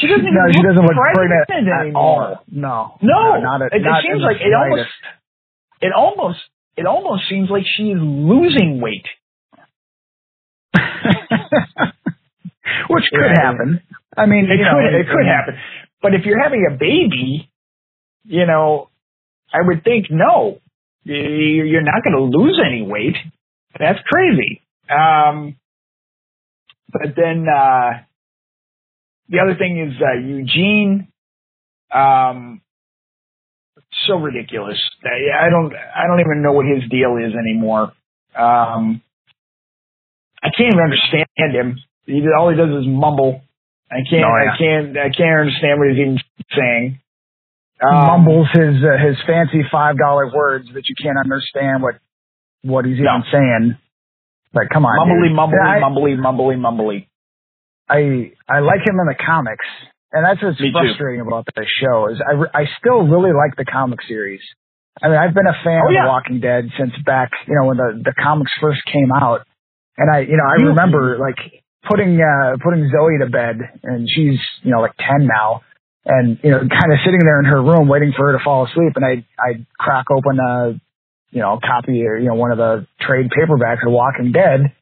She doesn't even no, she doesn't look pregnant, pregnant at anymore. all. No. No, not at, it, it seems like it almost. It almost. It almost seems like she is losing weight. Which could Yeah. happen. I mean, It you know, could. It could happen. But if you're having a baby, you know, I would think no, you're not going to lose any weight. That's crazy. Um, but then uh, the other thing is uh, Eugene. Um, so ridiculous. I I don't. I don't even know what his deal is anymore. Um, I can't even understand him. He, all he does is mumble. I can't. Oh, yeah. I can't. I can't understand what he's even saying. Um, mumbles his uh, his fancy five dollar words that you can't understand what what he's No. even saying. But come on, mumbly, dude. mumbly, I, mumbly, mumbly, mumbly. I I like him in the comics, and that's what's Me too. frustrating about the show is I I still really like the comic series. I mean, I've been a fan Oh, of yeah. The Walking Dead since back you know when the the comics first came out, and I you know I remember like putting uh putting Zoe to bed, and she's you know like ten now. And you know, kind of sitting there in her room waiting for her to fall asleep, and I I crack open a you know copy or you know one of the trade paperbacks of Walking Dead,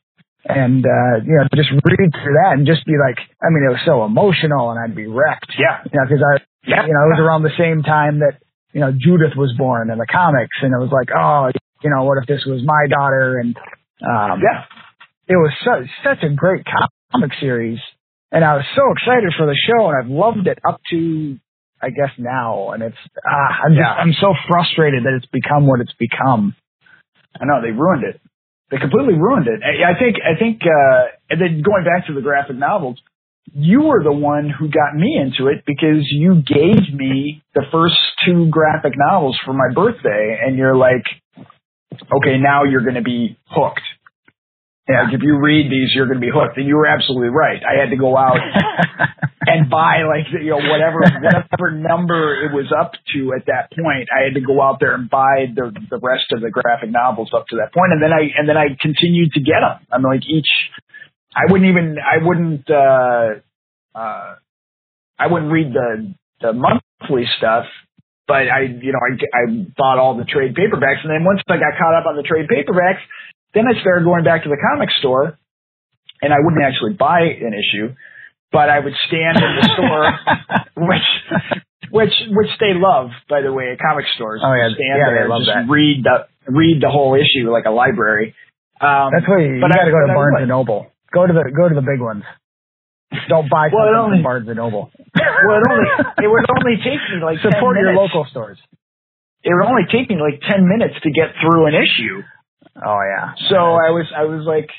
and uh, you know just read through that and just be like, I mean, it was so emotional, and I'd be wrecked. Yeah. You know, because I, Yeah. you know, it was around the same time that you know Judith was born in the comics, and it was like, oh, you know, what if this was my daughter? And um, Yeah. it was such such a great comic series, and I was so excited for the show, and I've loved it up to I guess now, and it's ah, I'm just I'm so frustrated that it's become what it's become. I know they ruined it. They completely ruined it. I, I think. I think. uh And then going back to the graphic novels, you were the one who got me into it because you gave me the first two graphic novels for my birthday, and you're like, "Okay, now you're going to be hooked." Yeah. Like if you read these, you're going to be hooked. And you were absolutely right. I had to go out and buy like you know whatever whatever number it was up to at that point. I had to go out there and buy the the rest of the graphic novels up to that point, and then I and then I continued to get them. I'm like each. I wouldn't even. I wouldn't. uh uh I wouldn't read the the monthly stuff, but I you know I I bought all the trade paperbacks, and then once I got caught up on the trade paperbacks, then I started going back to the comic store, and I wouldn't actually buy an issue. but I would stand in the store, which which which they love, by the way, at comic stores. Oh, yeah. stand Yeah, there they love just that. read the read the whole issue like a library. Um, That's why you, you got to go to Barnes and Noble. Go to the go to the big ones. Don't buy Well, something only- from Barnes and Noble. well, it only it would only take me like 10 Support your local stores. It would only take me like ten minutes to get through an issue. Oh yeah. So I was I was like,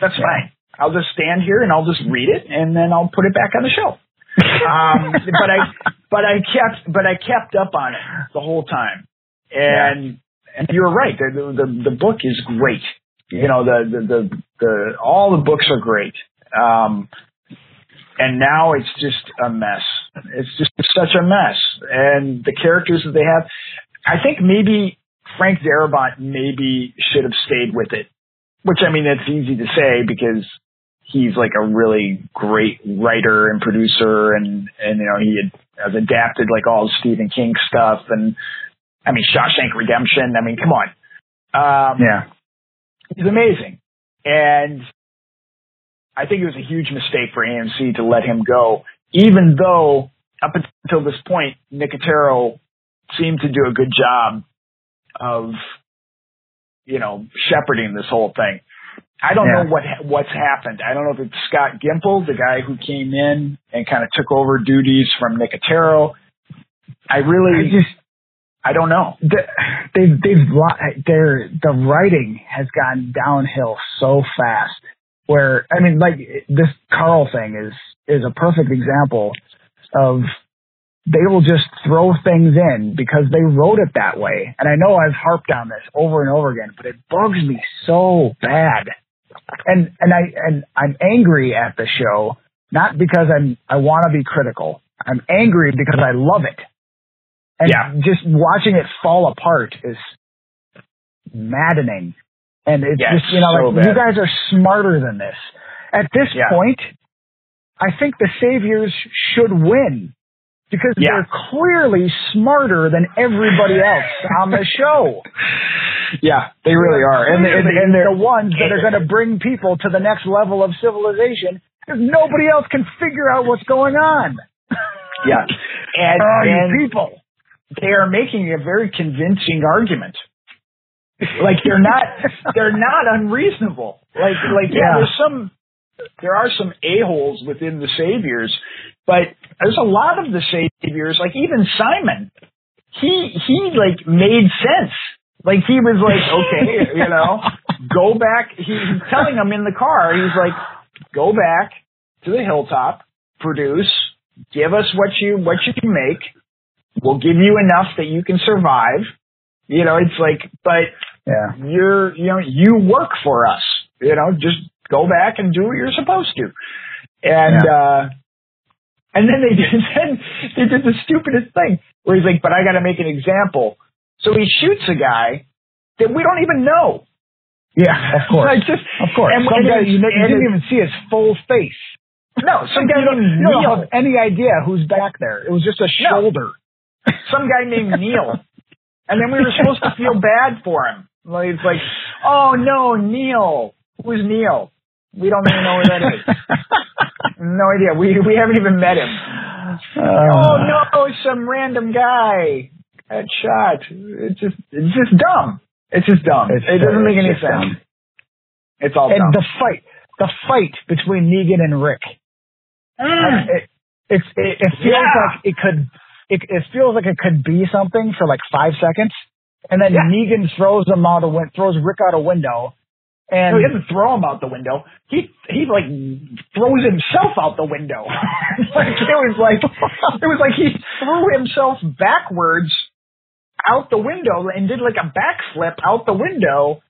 that's fine. I'll just stand here and I'll just read it and then I'll put it back on the shelf. um, but I but I kept but I kept up on it the whole time. And and you're right. The, the the book is great. You know the the the, the all the books are great. Um, and now it's just a mess. It's just such a mess. And the characters that they have, I think maybe Frank Darabont maybe should have stayed with it. Which I mean, that's easy to say because he's like a really great writer and producer, and and you know he had, has adapted like all Stephen King stuff, and I mean Shawshank Redemption. I mean, come on, um, Yeah. he's amazing, and I think it was a huge mistake for AMC to let him go, even though up until this point Nicotero seemed to do a good job of you know shepherding this whole thing. I don't Yeah. know what what's happened. I don't know if it's Scott Gimple, the guy who came in and kind of took over duties from Nicotero. I I really, just I don't know. the, they've they've their the writing has gone downhill so fast. Where I mean, like this Carl thing is is a perfect example of they will just throw things in because they wrote it that way. And I know I've harped on this over and over again, but it bugs me so bad. And and I and I'm angry at the show not because I'm I want to be critical. I'm angry because I love it. And Yeah. just watching it fall apart is maddening. And it's Yeah, just, you know, so like, you guys are smarter than this. At this Yeah. point, I think the Saviors should win because Yeah. they're clearly smarter than everybody else on the show. Yeah, they really are, and and, and they're the ones that are going to bring people to the next level of civilization because nobody else can figure out what's going on. yeah, and, Oh, and people. they are making a very convincing argument. Like they're not they're not unreasonable. Like like yeah, Yeah. there's some there are some a holes within the saviors, but there's a lot of the saviors. Like even Simon, he he like made sense. Like he was like okay, you know, go back. He, he's telling him in the car. He's like, go back to the hilltop, produce, give us what you what you can make. We'll give you enough that you can survive. You know, it's like, but Yeah. you're, you know, you work for us. You know, just go back and do what you're supposed to. And, uh, and then they did, then they did the stupidest thing where he's like, but I got to make an example. So he shoots a guy that we don't even know. Yeah, of course. Like just, of course. And, Some and guy, you, you didn't even see his full face. no, some guy you don't, named you Neil. have any idea who's back there. It was just a No. shoulder. some guy named Neil. And then we were supposed to feel bad for him. Like it's like, oh no, Neil. Who's Neil? We don't even know who that is. no idea. We we haven't even met him. oh no, some random guy got shot. It's just it's just dumb. It's just dumb. It's- it doesn't make any sense. dumb. It's all And dumb. the fight, the fight between Negan and Rick. Mm. It, it's it, it feels Yeah. like it could. It, it feels like it could be something for like five seconds, and then Yeah. Negan throws him out a throws Rick out a window, and he doesn't throw him out the window. He he like throws himself out the window. like it was like it was like he threw himself backwards out the window and did like a backflip out the window,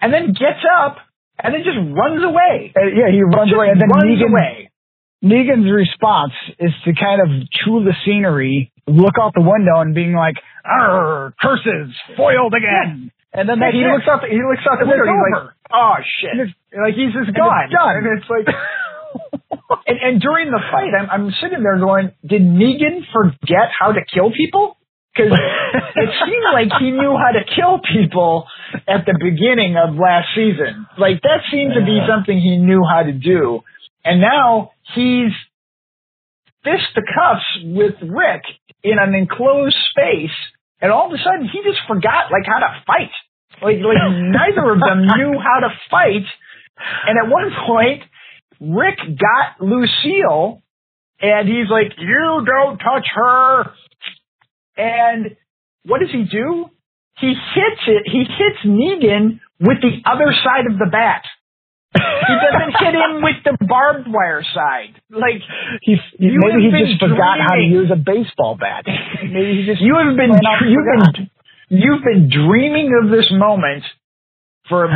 and then gets up and then just runs away. uh, yeah, he runs Just away, and then runs Negan away. Negan's response is to kind of chew the scenery, look out the window, and being like, "Arr, curses, foiled again." And then that's he looks out. The, he looks out the And window. He's like, "Oh shit!" Like he's just gone. it's done. And it's like, and, and during the fight, I'm, I'm sitting there going, "Did Negan forget how to kill people?" Because it seemed like he knew how to kill people at the beginning of last season. Like that seemed to be something he knew how to do. And now he's fist the cuffs with Rick in an enclosed space, and all of a sudden he just forgot like how to fight. Like like neither of them knew how to fight. And at one point, Rick got Lucille, and he's like, "You don't touch her." And what does he do? He hits it. He hits Negan with the other side of the bat. He doesn't hit him with the barbed wire side. Like He's, maybe he just been forgot how to use a baseball bat. maybe he just you have been you've forgot. been you've been dreaming of this moment for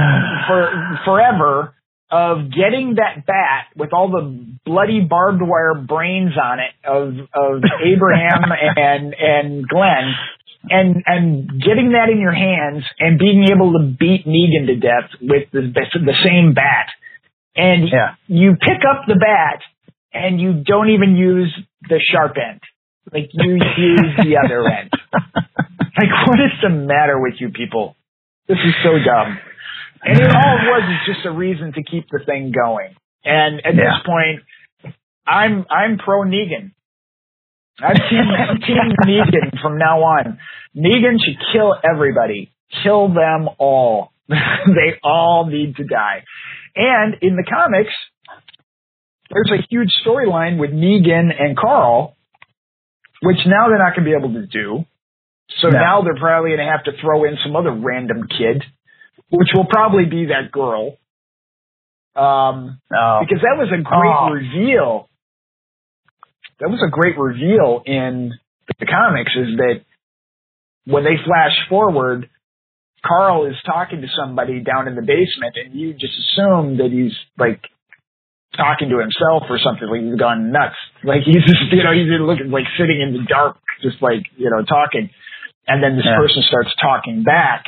for forever of getting that bat with all the bloody barbed wire brains on it of of Abraham and and Glenn and and getting that in your hands and being able to beat Negan to death with the the same bat and Yeah. you pick up the bat and you don't even use the sharp end like you use the other end like, what is the matter with you people? This is so dumb. And it all it was is just a reason to keep the thing going. And at Yeah. this point, I'm I'm pro Negan. Team, I'm team Negan from now on. Negan should kill everybody. Kill them all. they all need to die. And in the comics, there's a huge storyline with Negan and Carl, which now they're not going to be able to do. So No. now they're probably going to have to throw in some other random kid, which will probably be that girl. Um, Oh. because that was a great Oh. reveal. That was a great reveal in the comics is that when they flash forward, Carl is talking to somebody down in the basement and you just assume that he's like talking to himself or something, like he's gone nuts. Like he's just, you know, he's looking like sitting in the dark, just like, you know, talking. And then this Yeah. person starts talking back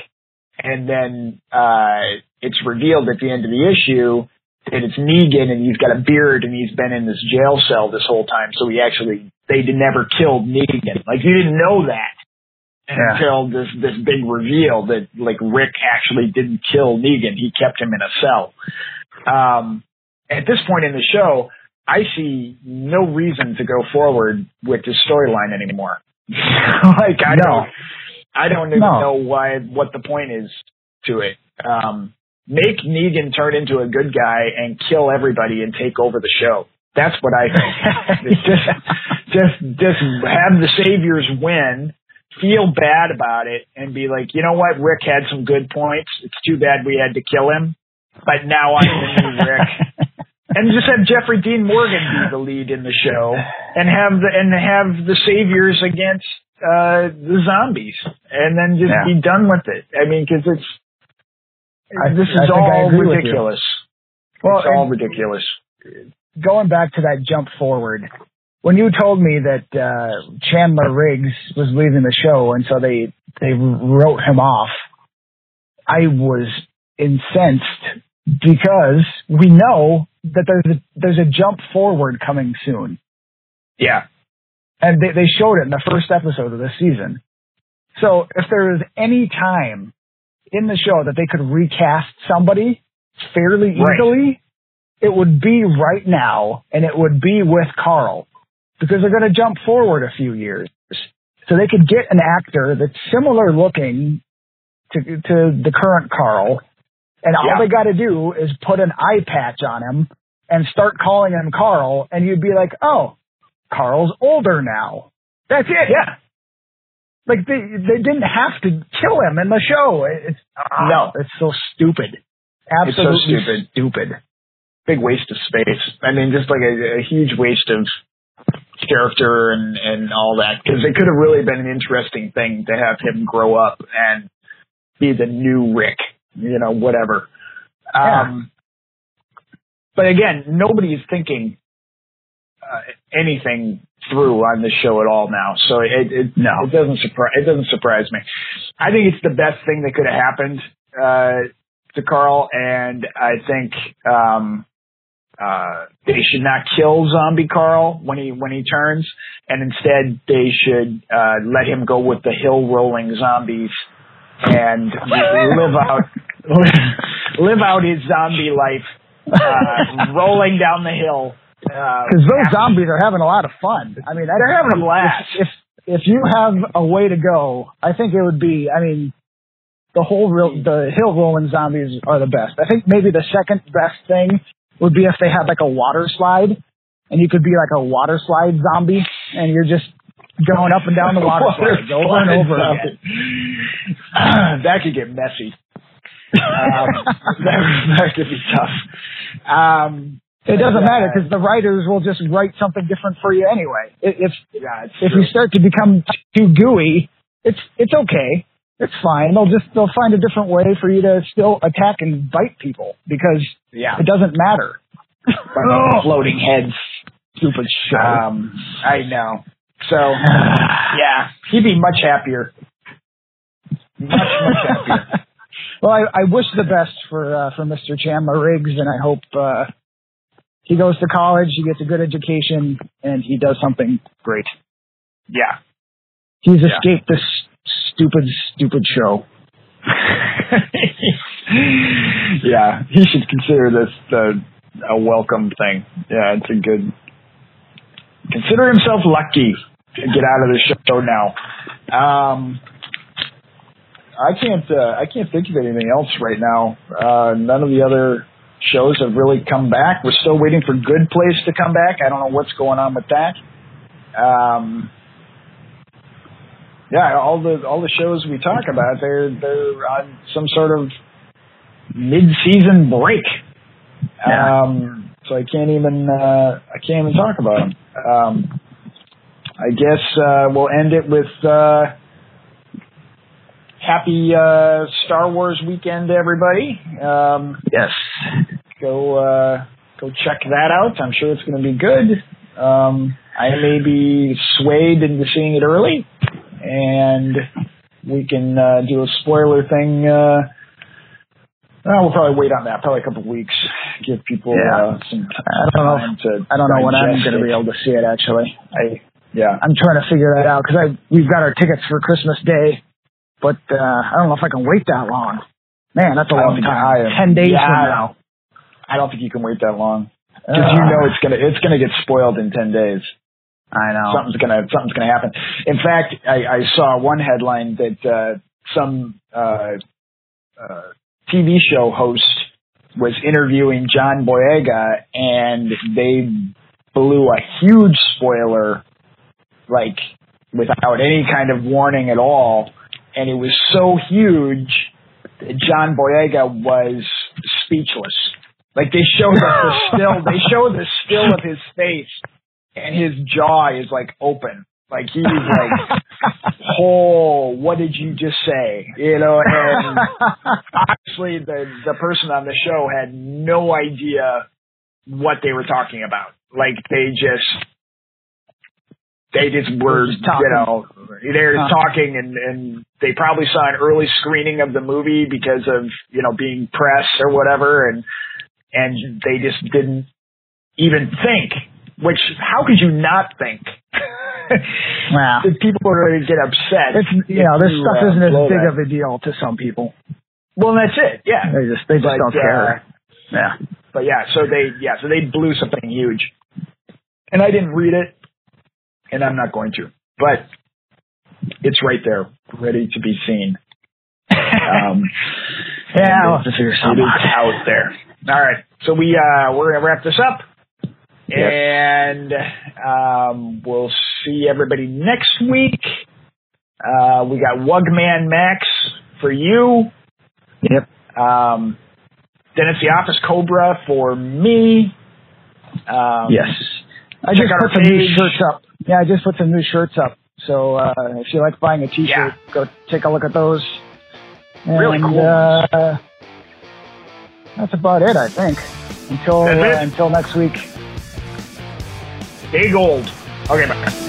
and then, uh, it's revealed at the end of the issue that it's Negan and he's got a beard and he's been in this jail cell this whole time. So he actually, they never killed Negan. Like you didn't know that Yeah. until this, this big reveal that like Rick actually didn't kill Negan. He kept him in a cell. Um, at this point in the show, I see no reason to go forward with this storyline anymore. like I No. don't, I don't even No. know why, what the point is to it. Um, make Negan turn into a good guy and kill everybody and take over the show. That's what I think. Just, just, just have the saviors win, feel bad about it, and be like, you know what? Rick had some good points. It's too bad we had to kill him, but now I'm the new Rick. And just have Jeffrey Dean Morgan be the lead in the show, and have the and have the saviors against uh the zombies, and then just Yeah. be done with it. I mean, because it's I- this is all agree with you. ridiculous. Well, it's all ridiculous. going back to that jump forward, when you told me that uh, Chandler Riggs was leaving the show and so they they wrote him off, I was incensed because we know that there's a, there's a jump forward coming soon, Yeah, and they, they showed it in the first episode of this season. So if there is any time in the show that they could recast somebody fairly Right. easily, it would be right now, and it would be with Carl, because they're going to jump forward a few years. So they could get an actor that's similar looking to to the current Carl, and all Yeah. they got to do is put an eye patch on him and start calling him Carl, and you'd be like, oh, Carl's older now. That's it. yeah. Like they they didn't have to kill him in the show. It's ah, No. it's so stupid. It's so Absolutely stupid. stupid. Big waste of space. I mean, just like a, a huge waste of character and and all that because it could have really been an interesting thing to have him grow up and be the new Rick. You know, whatever. Yeah. Um, but again, nobody is thinking uh, anything through on this show at all now. So it it, No. it doesn't surprise it doesn't surprise me. I think it's the best thing that could have happened uh, to Carl, and I think um, uh, they should not kill Zombie Carl when he when he turns, and instead they should uh, let him go with the hill rolling zombies and live out live out his zombie life uh, rolling down the hill. Uh, Because those zombies are having a lot of fun. I mean, They're having a blast. If, if if you have a way to go, I think it would be. I mean, the whole real the hill rolling zombies are the best. I think maybe the second best thing would be if they had like a water slide, and you could be like a water slide zombie, and you're just going up and down the water, slides over and over again. that could get messy. Um, that, that could be tough. Um, It doesn't Yeah. matter because the writers will just write something different for you anyway. If yeah, if true. you start to become too gooey, it's it's okay. It's fine. They'll just they'll find a different way for you to still attack and bite people because yeah, it doesn't matter. Fucking floating heads. Stupid show. Um, I know. So yeah, he'd be much happier. Much much happier. well, I, I wish the best for uh, for Mr. Chandler Riggs, and I hope uh, he goes to college, he gets a good education, and he does something great. Yeah. He's Yeah. escaped this stupid, stupid show. yeah, he should consider this the a welcome thing. Yeah, it's a good. Consider himself lucky to get out of the show now. Um, I can't. Uh, I can't think of anything else right now. Uh, none of the other shows have really come back. We're still waiting for Good Place to come back. I don't know what's going on with that. Um, yeah, all the all the shows we talk about, they're they're on some sort of mid-season break. Yeah. Um, so I can't even uh, I can't even talk about them. Um, I guess uh, we'll end it with uh, happy uh, Star Wars weekend, everybody. Um, Yes. go uh, go check that out. I'm sure it's going to be good. Um, I may be swayed into seeing it early, and we can uh, do a spoiler thing. Uh, well, we'll probably wait on that, probably a couple of weeks. Give people Yeah. uh, some I don't know. time to. I don't know when I'm going to be able to see it. Actually, I Yeah, I'm trying to figure that out because I we've got our tickets for Christmas Day, but uh, I don't know if I can wait that long. Man, that's a long time. I- Ten days yeah. from now. I don't think you can wait that long because you know it's gonna it's gonna get spoiled in ten days. I know. something's gonna something's gonna happen. In fact, I, I saw one headline that uh, some uh, uh, TV show host was interviewing John Boyega, and they blew a huge spoiler, like without any kind of warning at all, and it was so huge that John Boyega was speechless. Like they showed us the still, they show the still of his face, and his jaw is like open. Like he's like, "Oh, what did you just say?" You know, and obviously the the person on the show had no idea what they were talking about. Like they just they just were, you know, they were Huh. talking and and they probably saw an early screening of the movie because of you know being press or whatever, and and they just didn't even think. Which how could you not think? Wow. people are going to get upset. It's you know this you, stuff uh, isn't as big that. of a deal to some people. Well, that's it. Yeah. They just they just But, don't care. Yeah. But yeah, so they yeah, so they blew something huge, and I didn't read it, and I'm not going to, but it's right there, ready to be seen. Um, Yeah, and I'll have to figure it is out. out there. All right, so we uh, we're gonna wrap this up, Yes. and um, we'll see everybody next week. Uh, we got Wugman Max for you. Yep. Um, then it's the Office Cobra for me. Um, Yes. I just put some new shirts up. Yeah, I just put some new shirts up. So uh, if you like buying a T-shirt, Yeah. go take a look at those. Really cool Uh, that's about it, I think. Until uh, until next week. Stay gold. Okay, bye.